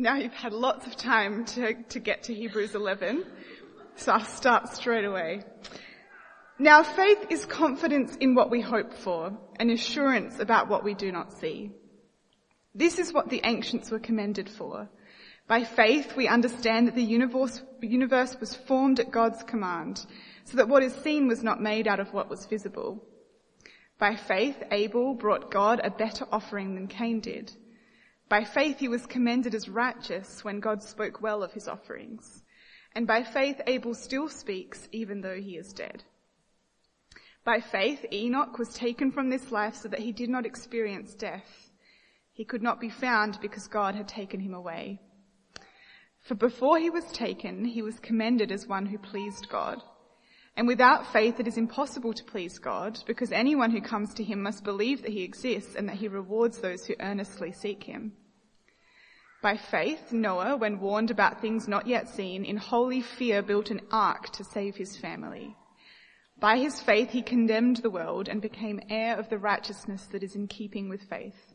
Now you've had lots of time to, to get to Hebrews 11, so I'll start straight away. Now faith is confidence in what we hope for, and assurance about what we do not see. This is what the ancients were commended for. By faith we understand that the universe, universe was formed at God's command, so that what is seen was not made out of what was visible. By faith Abel brought God a better offering than Cain did. By faith he was commended as righteous when God spoke well of his offerings. And by faith Abel still speaks even though he is dead. By faith Enoch was taken from this life so that he did not experience death. He could not be found because God had taken him away. For before he was taken, he was commended as one who pleased God. And without faith it is impossible to please God because anyone who comes to him must believe that he exists and that he rewards those who earnestly seek him. By faith, Noah, when warned about things not yet seen, in holy fear built an ark to save his family. By his faith he condemned the world and became heir of the righteousness that is in keeping with faith.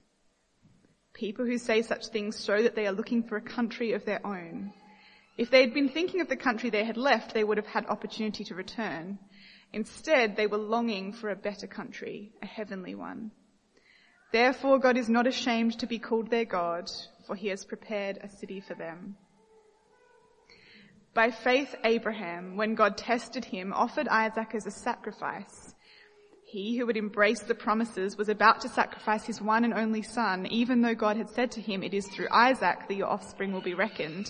People who say such things show that they are looking for a country of their own. If they had been thinking of the country they had left, they would have had opportunity to return. Instead, they were longing for a better country, a heavenly one. Therefore, God is not ashamed to be called their God, for he has prepared a city for them. By faith, Abraham, when God tested him, offered Isaac as a sacrifice. He who had embraced the promises was about to sacrifice his one and only son, even though God had said to him, it is through Isaac that your offspring will be reckoned.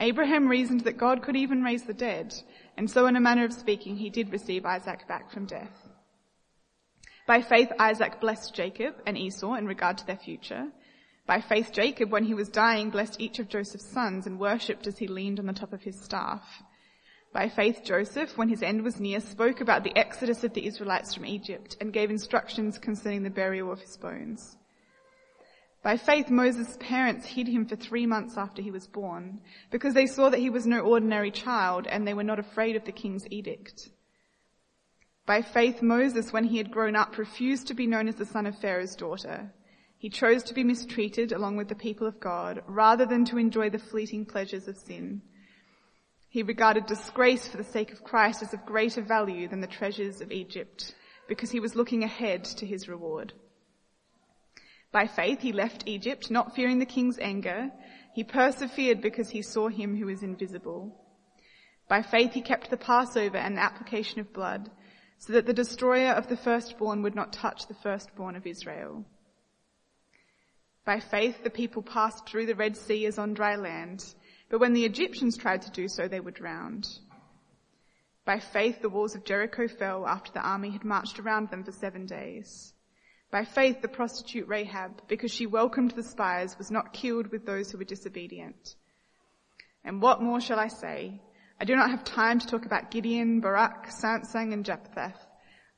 Abraham reasoned that God could even raise the dead, and so in a manner of speaking, he did receive Isaac back from death. By faith, Isaac blessed Jacob and Esau in regard to their future. By faith, Jacob, when he was dying, blessed each of Joseph's sons and worshipped as he leaned on the top of his staff. By faith, Joseph, when his end was near, spoke about the exodus of the Israelites from Egypt and gave instructions concerning the burial of his bones. By faith, Moses' parents hid him for three months after he was born because they saw that he was no ordinary child and they were not afraid of the king's edict. By faith, Moses, when he had grown up, refused to be known as the son of Pharaoh's daughter. He chose to be mistreated along with the people of God rather than to enjoy the fleeting pleasures of sin. He regarded disgrace for the sake of Christ as of greater value than the treasures of Egypt because he was looking ahead to his reward. By faith he left Egypt, not fearing the king's anger. He persevered because he saw him who is invisible. By faith he kept the Passover and the application of blood, so that the destroyer of the firstborn would not touch the firstborn of Israel. By faith the people passed through the Red Sea as on dry land, but when the Egyptians tried to do so, they were drowned. By faith, the walls of Jericho fell after the army had marched around them for seven days. By faith, the prostitute Rahab, because she welcomed the spies, was not killed with those who were disobedient. And what more shall I say? I do not have time to talk about Gideon, Barak, Samson, and Jephthah,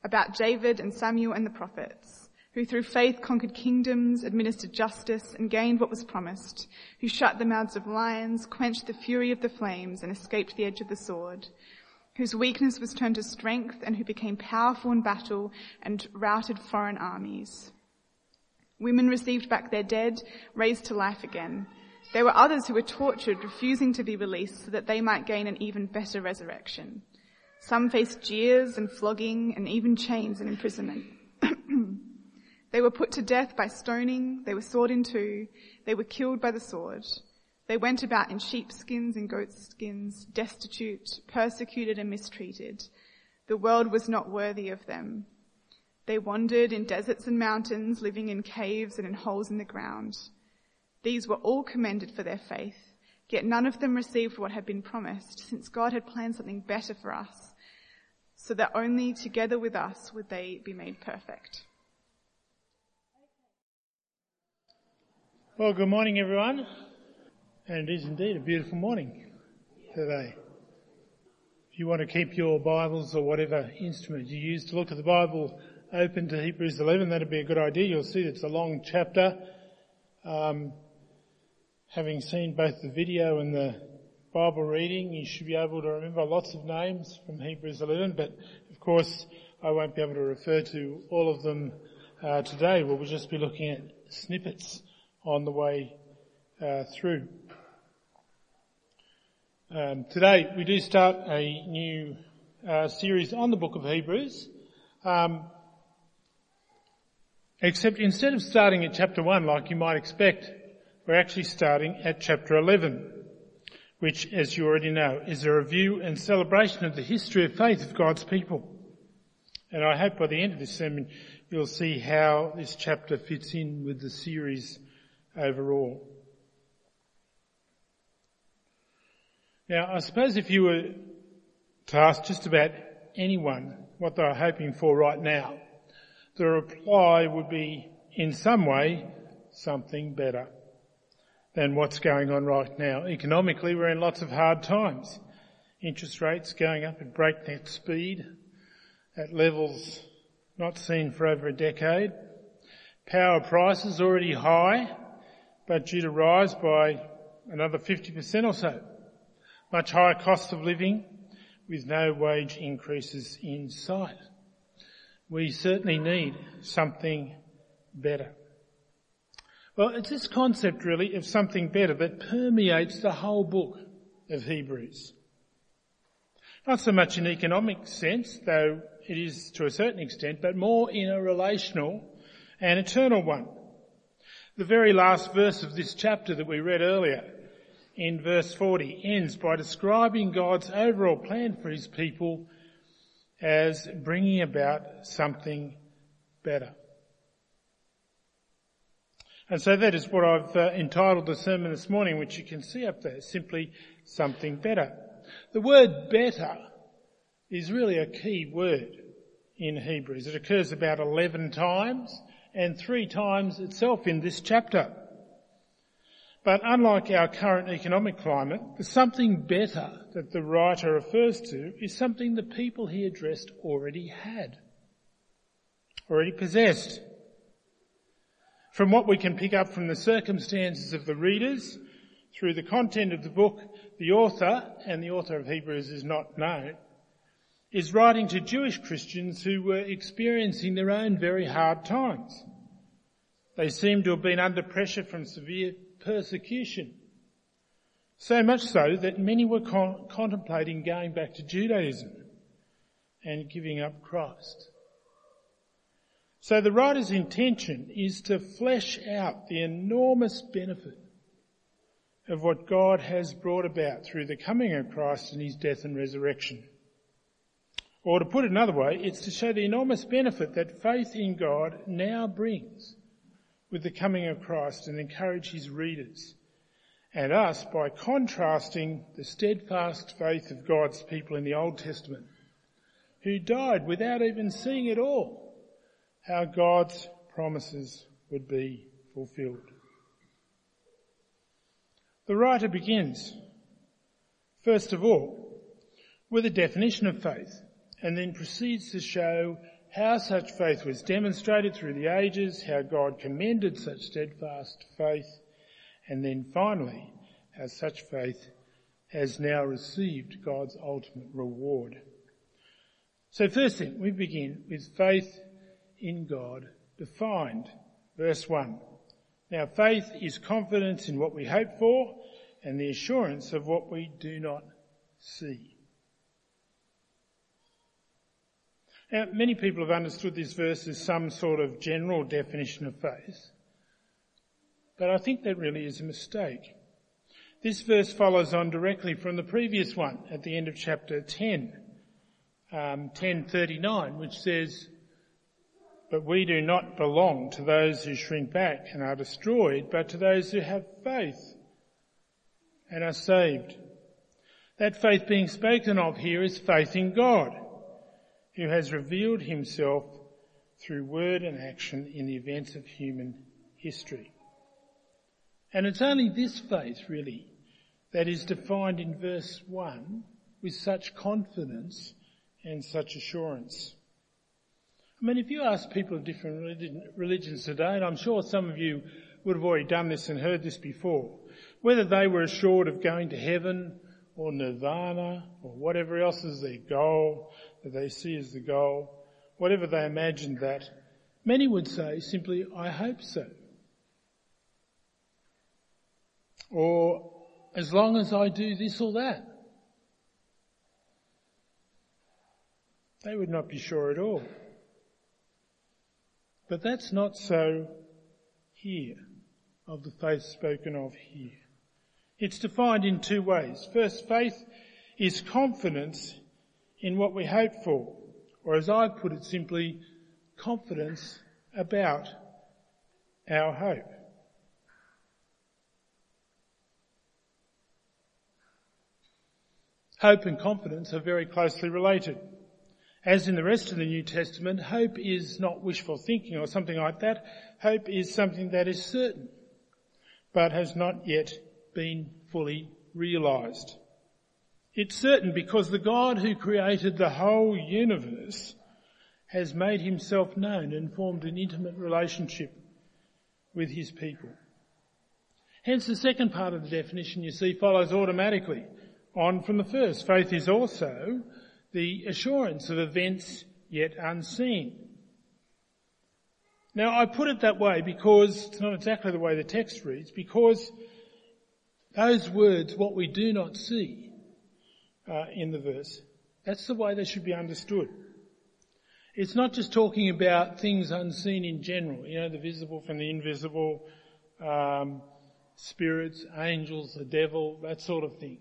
about David and Samuel and the prophets who through faith conquered kingdoms, administered justice, and gained what was promised, who shut the mouths of lions, quenched the fury of the flames, and escaped the edge of the sword, whose weakness was turned to strength, and who became powerful in battle and routed foreign armies. Women received back their dead, raised to life again. There were others who were tortured, refusing to be released so that they might gain an even better resurrection. Some faced jeers and flogging and even chains and imprisonment. They were put to death by stoning, they were sawed in two, they were killed by the sword. They went about in sheepskins and goatskins, destitute, persecuted and mistreated. The world was not worthy of them. They wandered in deserts and mountains, living in caves and in holes in the ground. These were all commended for their faith, yet none of them received what had been promised, since God had planned something better for us, so that only together with us would they be made perfect. Well, good morning, everyone. And it is indeed a beautiful morning today. If you want to keep your Bibles or whatever instrument you use to look at the Bible open to Hebrews 11, that'd be a good idea. You'll see it's a long chapter. Um, having seen both the video and the Bible reading, you should be able to remember lots of names from Hebrews 11, but of course I won't be able to refer to all of them uh, today. We'll just be looking at snippets on the way uh, through. Um, today we do start a new uh, series on the book of Hebrews. Um, except instead of starting at chapter 1 like you might expect, we're actually starting at chapter 11, which as you already know is a review and celebration of the history of faith of God's people. And I hope by the end of this sermon you'll see how this chapter fits in with the series overall. Now, I suppose if you were to ask just about anyone what they're hoping for right now, the reply would be, in some way, something better than what's going on right now. Economically, we're in lots of hard times. Interest rates going up at breakneck speed at levels not seen for over a decade. Power prices already high, but due to rise by another 50% or so much higher cost of living with no wage increases in sight. We certainly need something better. Well, it's this concept really of something better that permeates the whole book of Hebrews. Not so much in economic sense, though it is to a certain extent, but more in a relational and eternal one. The very last verse of this chapter that we read earlier in verse 40 ends by describing God's overall plan for his people as bringing about something better. And so that is what I've uh, entitled the sermon this morning, which you can see up there, simply something better. The word better is really a key word in Hebrews. It occurs about 11 times and three times itself in this chapter. But unlike our current economic climate, the something better that the writer refers to is something the people he addressed already had, already possessed. From what we can pick up from the circumstances of the readers, through the content of the book, the author, and the author of Hebrews is not known, is writing to Jewish Christians who were experiencing their own very hard times. They seem to have been under pressure from severe persecution. So much so that many were con- contemplating going back to Judaism and giving up Christ. So the writer's intention is to flesh out the enormous benefit of what God has brought about through the coming of Christ and his death and resurrection. Or to put it another way, it's to show the enormous benefit that faith in God now brings with the coming of Christ and encourage his readers and us by contrasting the steadfast faith of God's people in the Old Testament who died without even seeing at all how God's promises would be fulfilled. The writer begins, first of all, with a definition of faith and then proceeds to show how such faith was demonstrated through the ages, how God commended such steadfast faith, and then finally, how such faith has now received God's ultimate reward. So first thing, we begin with faith in God defined. Verse 1. Now faith is confidence in what we hope for and the assurance of what we do not see. Now, many people have understood this verse as some sort of general definition of faith, but I think that really is a mistake. This verse follows on directly from the previous one at the end of chapter 10, um, 1039, which says, but we do not belong to those who shrink back and are destroyed, but to those who have faith and are saved. That faith being spoken of here is faith in God, who has revealed himself through word and action in the events of human history. And it's only this faith really that is defined in verse 1 with such confidence and such assurance. I mean, if you ask people of different religions today, and I'm sure some of you would have already done this and heard this before, whether they were assured of going to heaven or nirvana or whatever else is their goal that they see as the goal, whatever they imagine that, many would say simply, I hope so. Or as long as I do this or that. They would not be sure at all. But that's not so here, of the faith spoken of here. It's defined in two ways. First, faith is confidence in what we hope for, or as I put it simply, confidence about our hope. Hope and confidence are very closely related. As in the rest of the New Testament, hope is not wishful thinking or something like that. Hope is something that is certain, but has not yet been fully realized. It's certain because the God who created the whole universe has made himself known and formed an intimate relationship with his people. Hence the second part of the definition you see follows automatically on from the first. Faith is also the assurance of events yet unseen. Now I put it that way because it's not exactly the way the text reads, because those words, what we do not see uh, in the verse, that's the way they should be understood. It's not just talking about things unseen in general, you know, the visible from the invisible, um, spirits, angels, the devil, that sort of thing.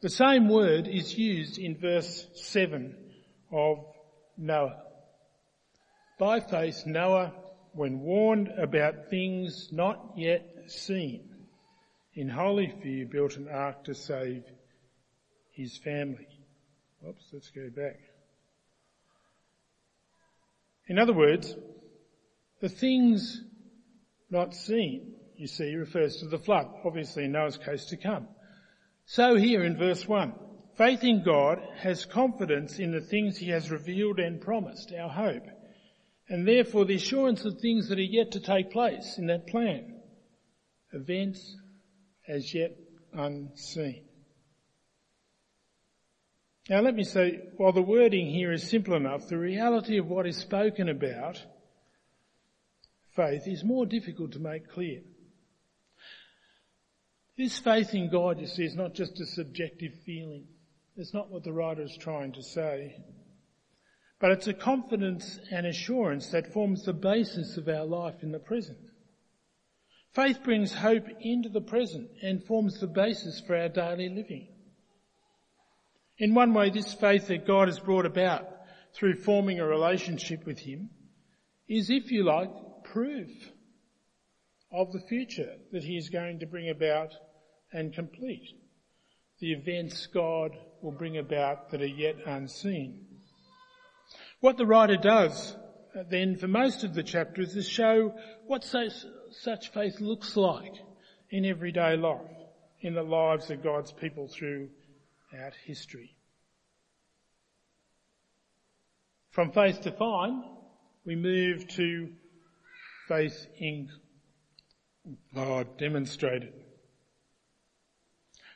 The same word is used in verse 7 of Noah. By faith, Noah, when warned about things not yet seen, in holy fear built an ark to save his family. Oops, let's go back. In other words, the things not seen, you see, refers to the flood, obviously in Noah's case to come. So here in verse 1, faith in God has confidence in the things he has revealed and promised, our hope, and therefore the assurance of things that are yet to take place in that plan. Events as yet unseen. Now let me say, while the wording here is simple enough, the reality of what is spoken about faith is more difficult to make clear. This faith in God, you see, is not just a subjective feeling. It's not what the writer is trying to say. But it's a confidence and assurance that forms the basis of our life in the present. Faith brings hope into the present and forms the basis for our daily living. In one way, this faith that God has brought about through forming a relationship with Him is, if you like, proof of the future that He is going to bring about and complete. The events God will bring about that are yet unseen. What the writer does uh, then for most of the chapters is show what such, faith looks like in everyday life, in the lives of God's people throughout history. From faith to we move to faith oh, in God demonstrated.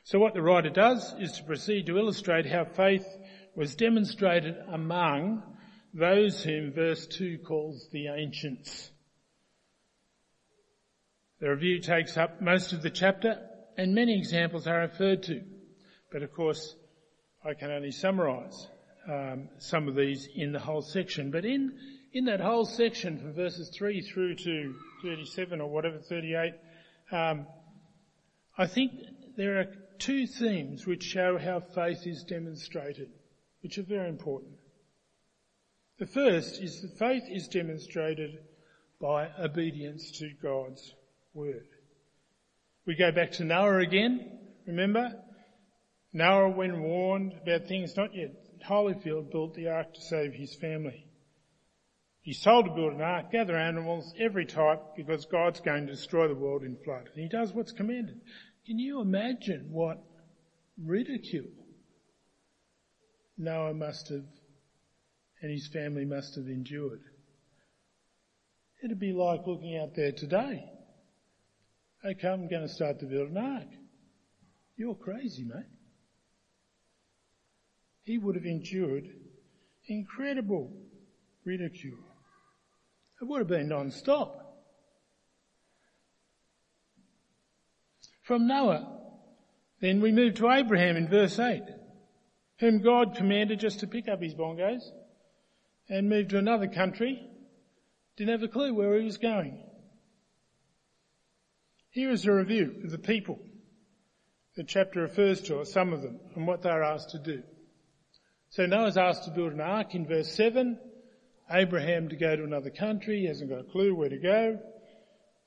So what the writer does is to proceed to illustrate how faith was demonstrated among those whom verse 2 calls the ancients. The review takes up most of the chapter and many examples are referred to. But of course, I can only summarise um, some of these in the whole section. But in in that whole section from verses 3 through to 37 or whatever, 38, um, I think there are two themes which show how faith is demonstrated, which are very important. The first is that faith is demonstrated by obedience to God's word. We go back to Noah again, remember? Noah, when warned about things not yet Holyfield, built the ark to save his family. He's told to build an ark, gather animals, every type, because God's going to destroy the world in flood. And he does what's commanded. Can you imagine what ridicule Noah must have and his family must have endured? It'd be like looking out there today. Okay, I'm going to start to build an ark. You're crazy, mate. He would have endured incredible ridicule. It would have been non-stop. From Noah, then we move to Abraham in verse 8, whom God commanded just to pick up his bongos and move to another country. Didn't have a clue where he was going. Here is a review of the people the chapter refers to, or some of them, and what they're asked to do. So Noah's asked to build an ark in verse 7. Abraham to go to another country, he hasn't got a clue where to go.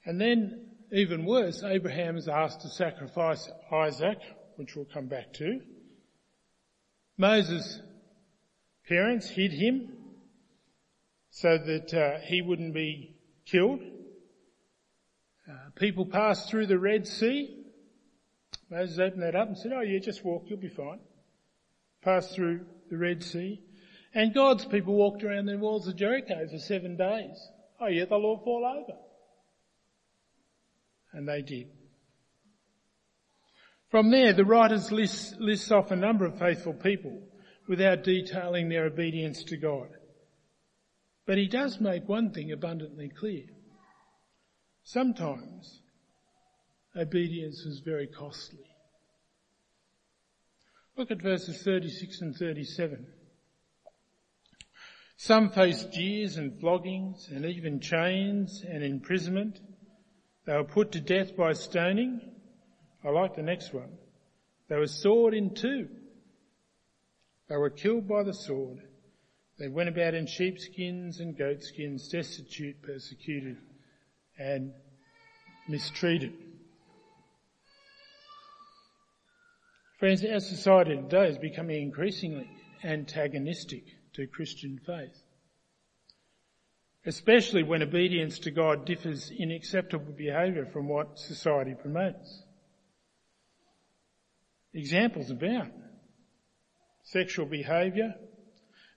And then, even worse, Abraham is asked to sacrifice Isaac, which we'll come back to. Moses' parents hid him so that uh, he wouldn't be killed. Uh, people passed through the Red Sea. Moses opened that up and said, oh yeah, just walk, you'll be fine. Passed through the Red Sea. And God's people walked around the walls of Jericho for seven days. Oh yeah, they'll all fall over. And they did. From there, the writers list, lists off a number of faithful people without detailing their obedience to God. But he does make one thing abundantly clear. Sometimes obedience is very costly. Look at verses 36 and 37. Some faced jeers and floggings and even chains and imprisonment. They were put to death by stoning. I like the next one. They were sawed in two. They were killed by the sword. They went about in sheepskins and goatskins, destitute, persecuted, and mistreated. Friends, our society today is becoming increasingly antagonistic to Christian faith. Especially when obedience to God differs in acceptable behaviour from what society promotes. Examples abound. Sexual behaviour,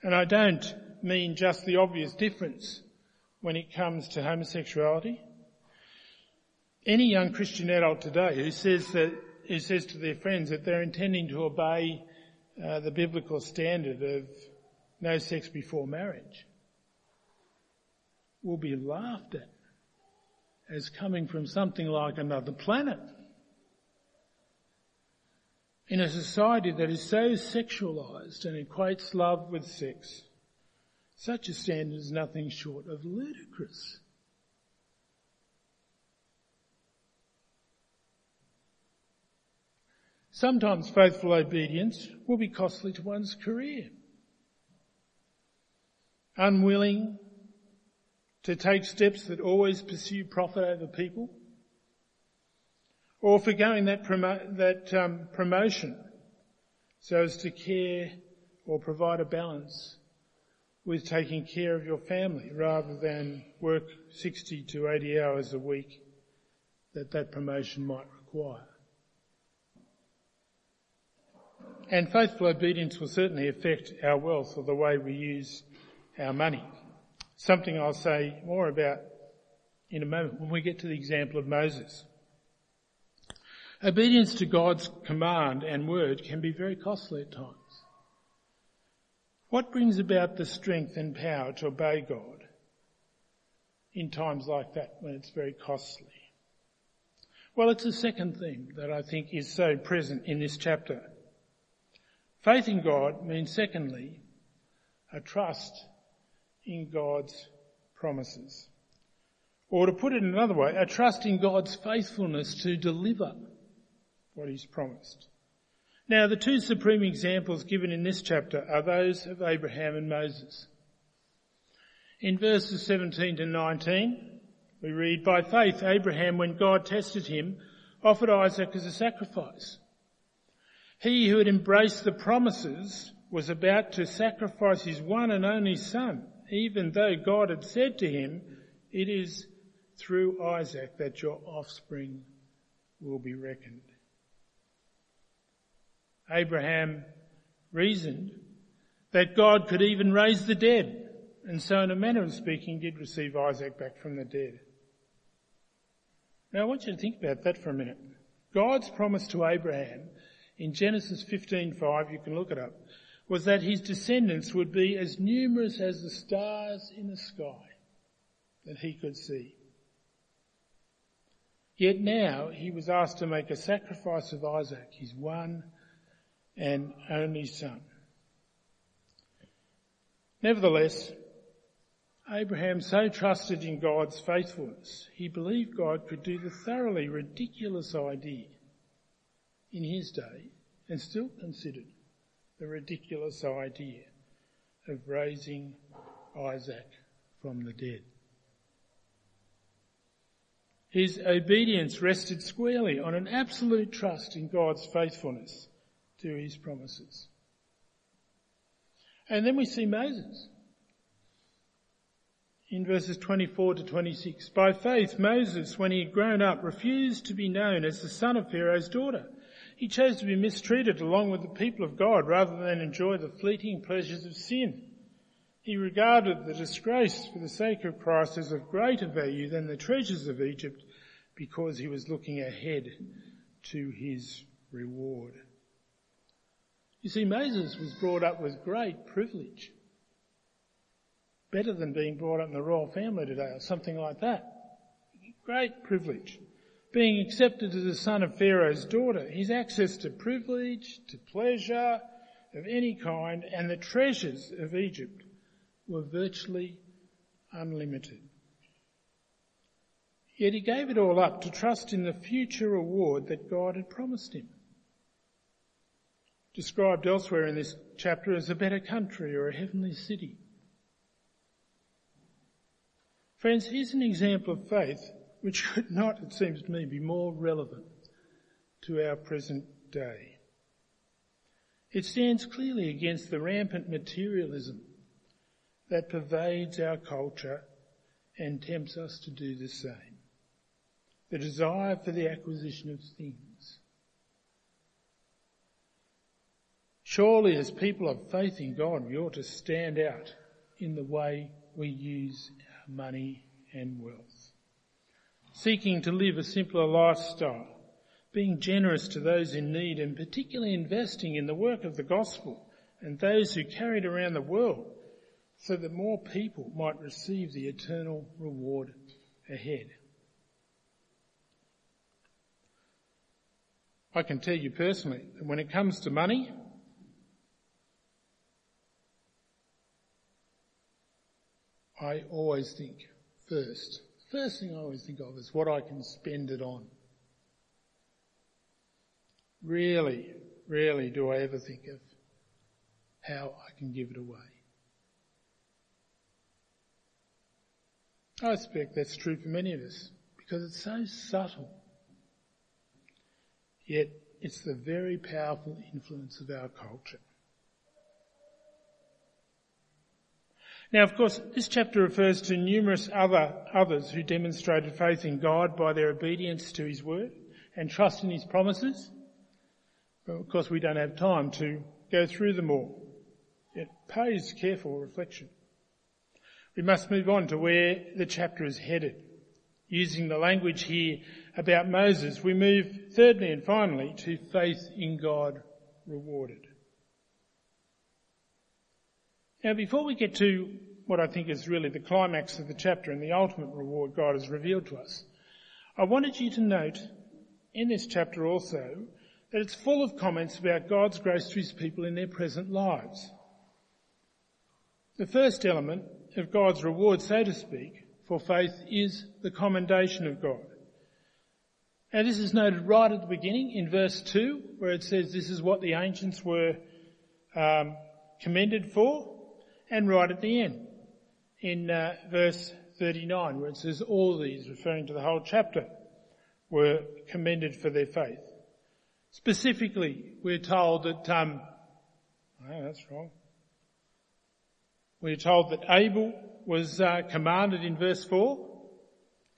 and I don't mean just the obvious difference when it comes to homosexuality. Any young Christian adult today who says that, who says to their friends that they're intending to obey uh, the biblical standard of no sex before marriage will be laughed at as coming from something like another planet. In a society that is so sexualized and equates love with sex, such a standard is nothing short of ludicrous. Sometimes faithful obedience will be costly to one's career unwilling to take steps that always pursue profit over people, or forgoing that, promo- that um, promotion so as to care or provide a balance with taking care of your family rather than work 60 to 80 hours a week that that promotion might require. And faithful obedience will certainly affect our wealth or the way we use our money. Something I'll say more about in a moment when we get to the example of Moses. Obedience to God's command and word can be very costly at times. What brings about the strength and power to obey God in times like that when it's very costly? Well, it's a second theme that I think is so present in this chapter. Faith in God means secondly, a trust in God's promises. Or to put it another way, a trust in God's faithfulness to deliver what he's promised. Now the two supreme examples given in this chapter are those of Abraham and Moses. In verses 17 to 19, we read, By faith Abraham, when God tested him, offered Isaac as a sacrifice. He who had embraced the promises was about to sacrifice his one and only son, even though God had said to him, it is through Isaac that your offspring will be reckoned. Abraham reasoned that God could even raise the dead, and so in a manner of speaking did receive Isaac back from the dead. Now I want you to think about that for a minute. God's promise to Abraham in Genesis 15:5, you can look it up, was that his descendants would be as numerous as the stars in the sky that he could see. Yet now he was asked to make a sacrifice of Isaac, his one and only son. Nevertheless, Abraham so trusted in God's faithfulness, he believed God could do the thoroughly ridiculous idea in his day and still considered the ridiculous idea of raising Isaac from the dead. His obedience rested squarely on an absolute trust in God's faithfulness to his promises. And then we see Moses. In verses 24 to 26, by faith Moses, when he had grown up, refused to be known as the son of Pharaoh's daughter. He chose to be mistreated along with the people of God rather than enjoy the fleeting pleasures of sin. He regarded the disgrace for the sake of Christ as of greater value than the treasures of Egypt because he was looking ahead to his reward. You see, Moses was brought up with great privilege. Better than being brought up in the royal family today or something like that. Great privilege. Being accepted as the son of Pharaoh's daughter, his access to privilege, to pleasure of any kind, and the treasures of Egypt were virtually unlimited. Yet he gave it all up to trust in the future reward that God had promised him described elsewhere in this chapter as a better country or a heavenly city. Friends, here's an example of faith which could not, it seems to me, be more relevant to our present day. It stands clearly against the rampant materialism that pervades our culture and tempts us to do the same. The desire for the acquisition of things Surely as people of faith in God, we ought to stand out in the way we use our money and wealth. Seeking to live a simpler lifestyle, being generous to those in need and particularly investing in the work of the gospel and those who carry it around the world so that more people might receive the eternal reward ahead. I can tell you personally that when it comes to money, I always think first, first thing I always think of is what I can spend it on. Really, rarely do I ever think of how I can give it away. I expect that's true for many of us because it's so subtle. Yet it's the very powerful influence of our culture. Now, of course, this chapter refers to numerous other others who demonstrated faith in God by their obedience to His word and trust in His promises. But of course, we don't have time to go through them all. It pays careful reflection. We must move on to where the chapter is headed. Using the language here about Moses, we move thirdly and finally to faith in God rewarded. Now before we get to what I think is really the climax of the chapter and the ultimate reward God has revealed to us, I wanted you to note in this chapter also that it's full of comments about God's grace to his people in their present lives. The first element of God's reward, so to speak, for faith is the commendation of God. Now this is noted right at the beginning in verse 2 where it says this is what the ancients were um, commended for and right at the end in uh, verse 39 where it says all these referring to the whole chapter were commended for their faith. Specifically, we're told that, um, oh, that's wrong. We're told that Abel was uh, commanded in verse 4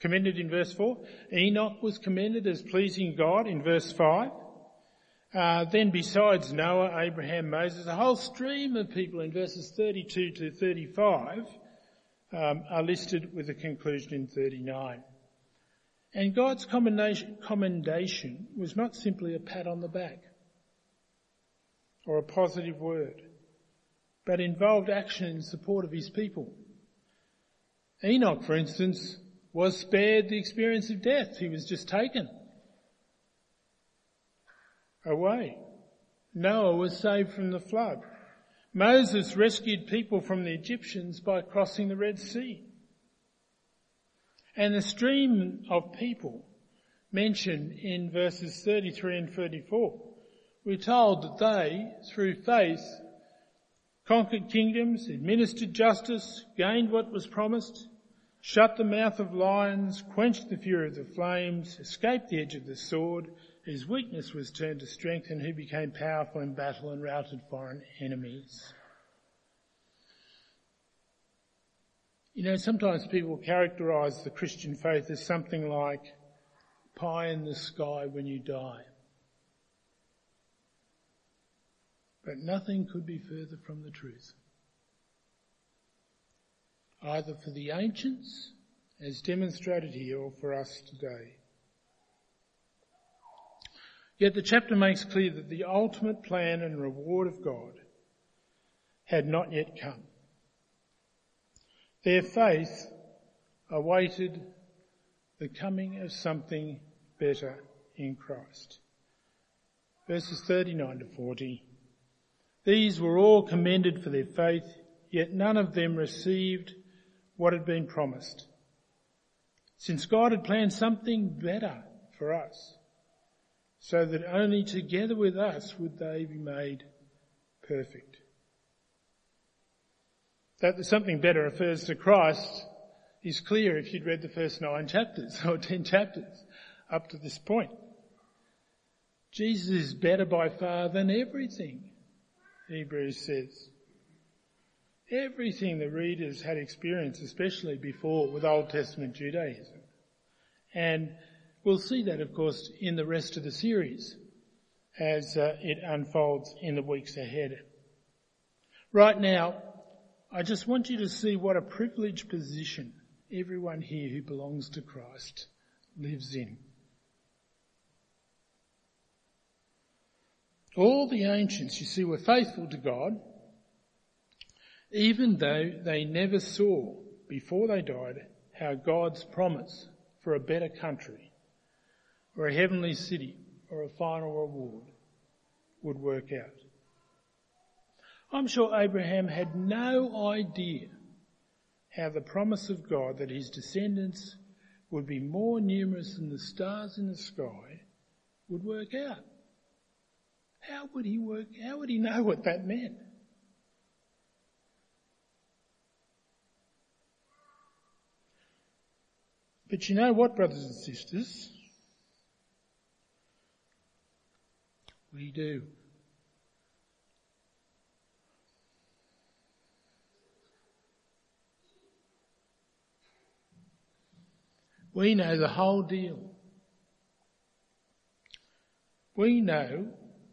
commended in verse 4. Enoch was commended as pleasing God in verse 5. Uh, then besides Noah, Abraham, Moses, a whole stream of people in verses 32 to 35 um, are listed with a conclusion in 39. And God's commendation was not simply a pat on the back or a positive word, but involved action in support of his people. Enoch, for instance, was spared the experience of death. He was just taken away. Noah was saved from the flood. Moses rescued people from the Egyptians by crossing the Red Sea. And the stream of people mentioned in verses 33 and 34, we're told that they, through faith, conquered kingdoms, administered justice, gained what was promised, shut the mouth of lions, quenched the fury of the flames, escaped the edge of the sword, whose weakness was turned to strength and who became powerful in battle and routed foreign enemies. You know, sometimes people characterize the Christian faith as something like pie in the sky when you die. But nothing could be further from the truth either for the ancients, as demonstrated here, or for us today. Yet the chapter makes clear that the ultimate plan and reward of God had not yet come. Their faith awaited the coming of something better in Christ. Verses 39 to 40. These were all commended for their faith, yet none of them received what had been promised. Since God had planned something better for us, so that only together with us would they be made perfect. That the something better refers to Christ is clear if you'd read the first nine chapters or ten chapters up to this point. Jesus is better by far than everything, Hebrews says. Everything the readers had experienced, especially before with Old Testament Judaism. And we'll see that, of course, in the rest of the series as uh, it unfolds in the weeks ahead. Right now, I just want you to see what a privileged position everyone here who belongs to Christ lives in. All the ancients, you see, were faithful to God even though they never saw before they died how God's promise for a better country or a heavenly city or a final reward would work out. I'm sure Abraham had no idea how the promise of God that his descendants would be more numerous than the stars in the sky would work out. How would he work, how would he know what that meant? But you know what, brothers and sisters? We do. We know the whole deal. We know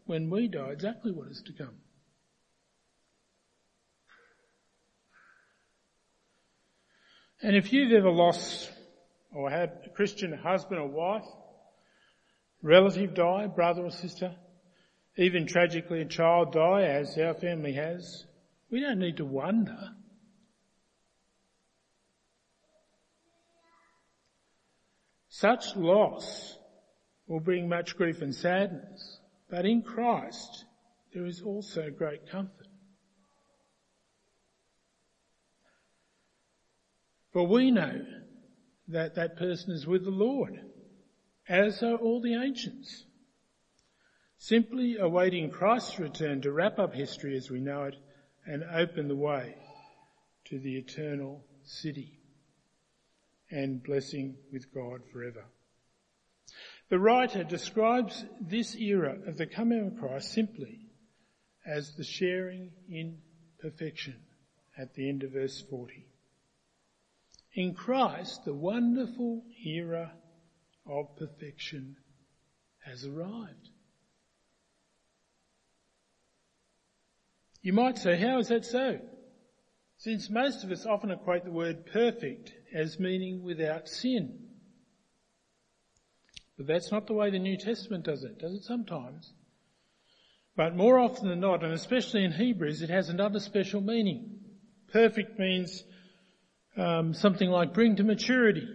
when we die exactly what is to come. And if you've ever lost or had a Christian husband or wife, relative die, brother or sister, even tragically a child die as our family has, we don't need to wonder. Such loss will bring much grief and sadness, but in Christ there is also great comfort. For we know that that person is with the Lord as are all the ancients, simply awaiting Christ's return to wrap up history as we know it and open the way to the eternal city and blessing with God forever. The writer describes this era of the coming of Christ simply as the sharing in perfection at the end of verse 40. In Christ, the wonderful era of perfection has arrived. You might say, how is that so? Since most of us often equate the word perfect as meaning without sin. But that's not the way the New Testament does it, does it sometimes? But more often than not, and especially in Hebrews, it has another special meaning. Perfect means um, something like bring to maturity,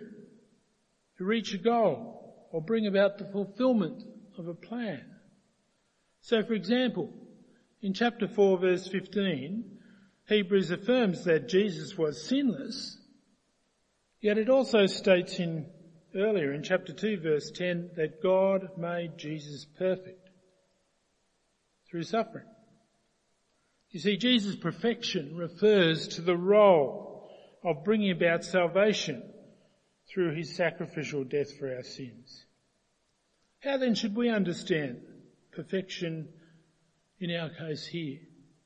to reach a goal, or bring about the fulfillment of a plan. So for example, in chapter 4 verse 15, Hebrews affirms that Jesus was sinless, yet it also states in earlier in chapter 2 verse 10 that God made Jesus perfect through suffering. You see, Jesus' perfection refers to the role of bringing about salvation through his sacrificial death for our sins. How then should we understand perfection in our case here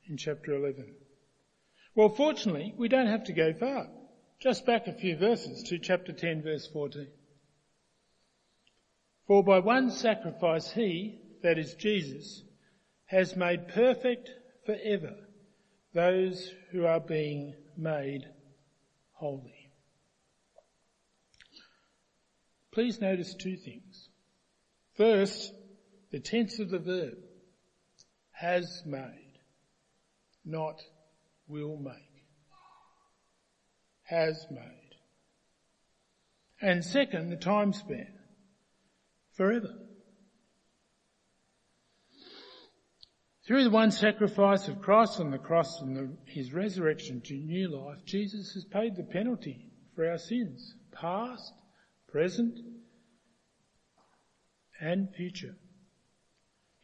in chapter 11? Well, fortunately, we don't have to go far. Just back a few verses to chapter 10 verse 14. For by one sacrifice he, that is Jesus, has made perfect forever those who are being made holy. Please notice two things. First, the tense of the verb has made, not will make. Has made. And second, the time span. Forever. Through the one sacrifice of Christ on the cross and the, his resurrection to new life, Jesus has paid the penalty for our sins, past, present, and future.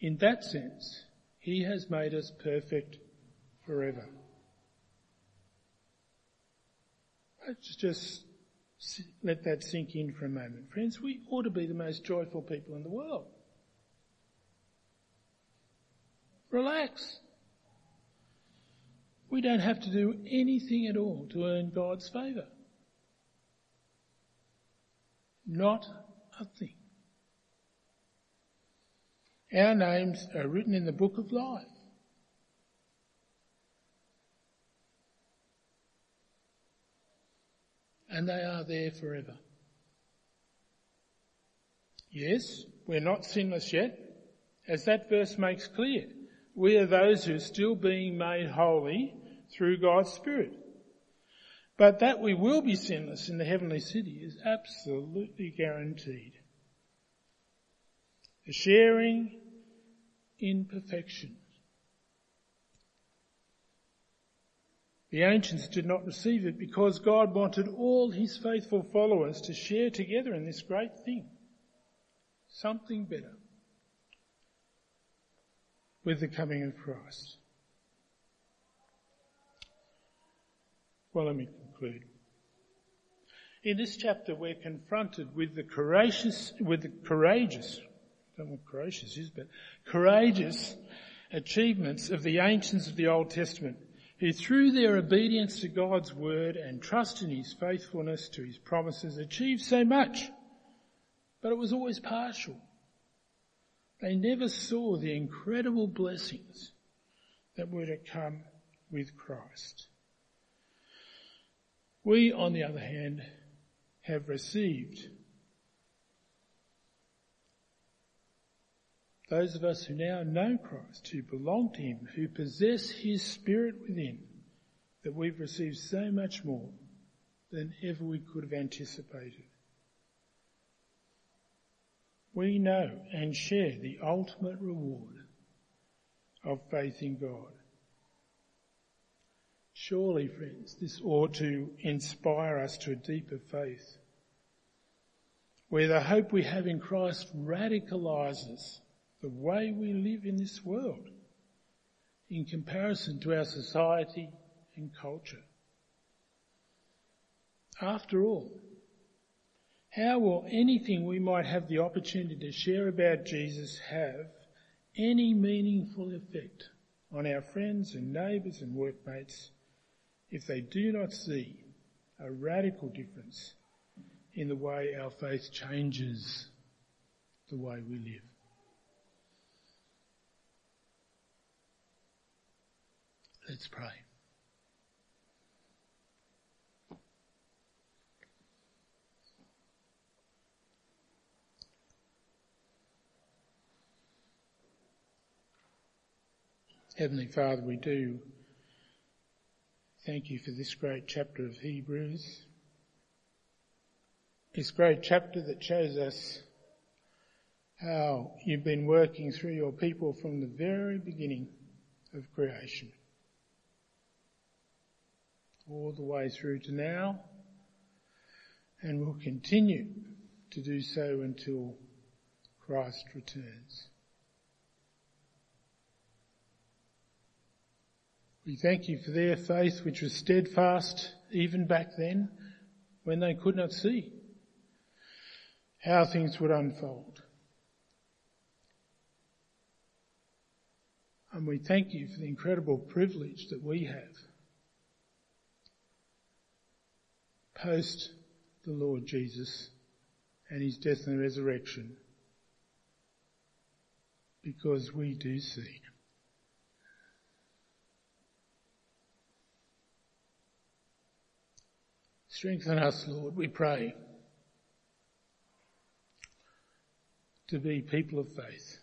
In that sense, he has made us perfect forever. Let's just let that sink in for a moment. Friends, we ought to be the most joyful people in the world. Relax. We don't have to do anything at all to earn God's favour. Not a thing. Our names are written in the book of life. And they are there forever. Yes, we're not sinless yet, as that verse makes clear we are those who are still being made holy through God's Spirit. But that we will be sinless in the heavenly city is absolutely guaranteed. The sharing in perfection. The ancients did not receive it because God wanted all his faithful followers to share together in this great thing. Something better with the coming of Christ. Well, let me conclude. In this chapter, we're confronted with the courageous, with the courageous, don't know what courageous is, but courageous achievements of the ancients of the Old Testament, who through their obedience to God's word and trust in his faithfulness to his promises achieved so much. But it was always partial. They never saw the incredible blessings that were to come with Christ. We, on the other hand, have received those of us who now know Christ, who belong to Him, who possess His Spirit within, that we've received so much more than ever we could have anticipated we know and share the ultimate reward of faith in God. Surely, friends, this ought to inspire us to a deeper faith. where the hope we have in Christ radicalizes the way we live in this world in comparison to our society and culture. After all, how will anything we might have the opportunity to share about Jesus have any meaningful effect on our friends and neighbours and workmates if they do not see a radical difference in the way our faith changes the way we live. Let's pray. Heavenly Father, we do thank you for this great chapter of Hebrews. This great chapter that shows us how you've been working through your people from the very beginning of creation. All the way through to now and will continue to do so until Christ returns. We thank you for their faith which was steadfast even back then when they could not see how things would unfold. And we thank you for the incredible privilege that we have post the Lord Jesus and his death and resurrection because we do see. Strengthen us, Lord, we pray, to be people of faith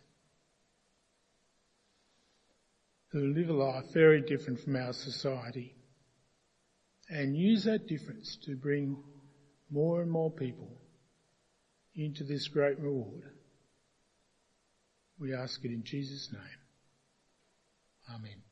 who live a life very different from our society and use that difference to bring more and more people into this great reward. We ask it in Jesus' name. Amen.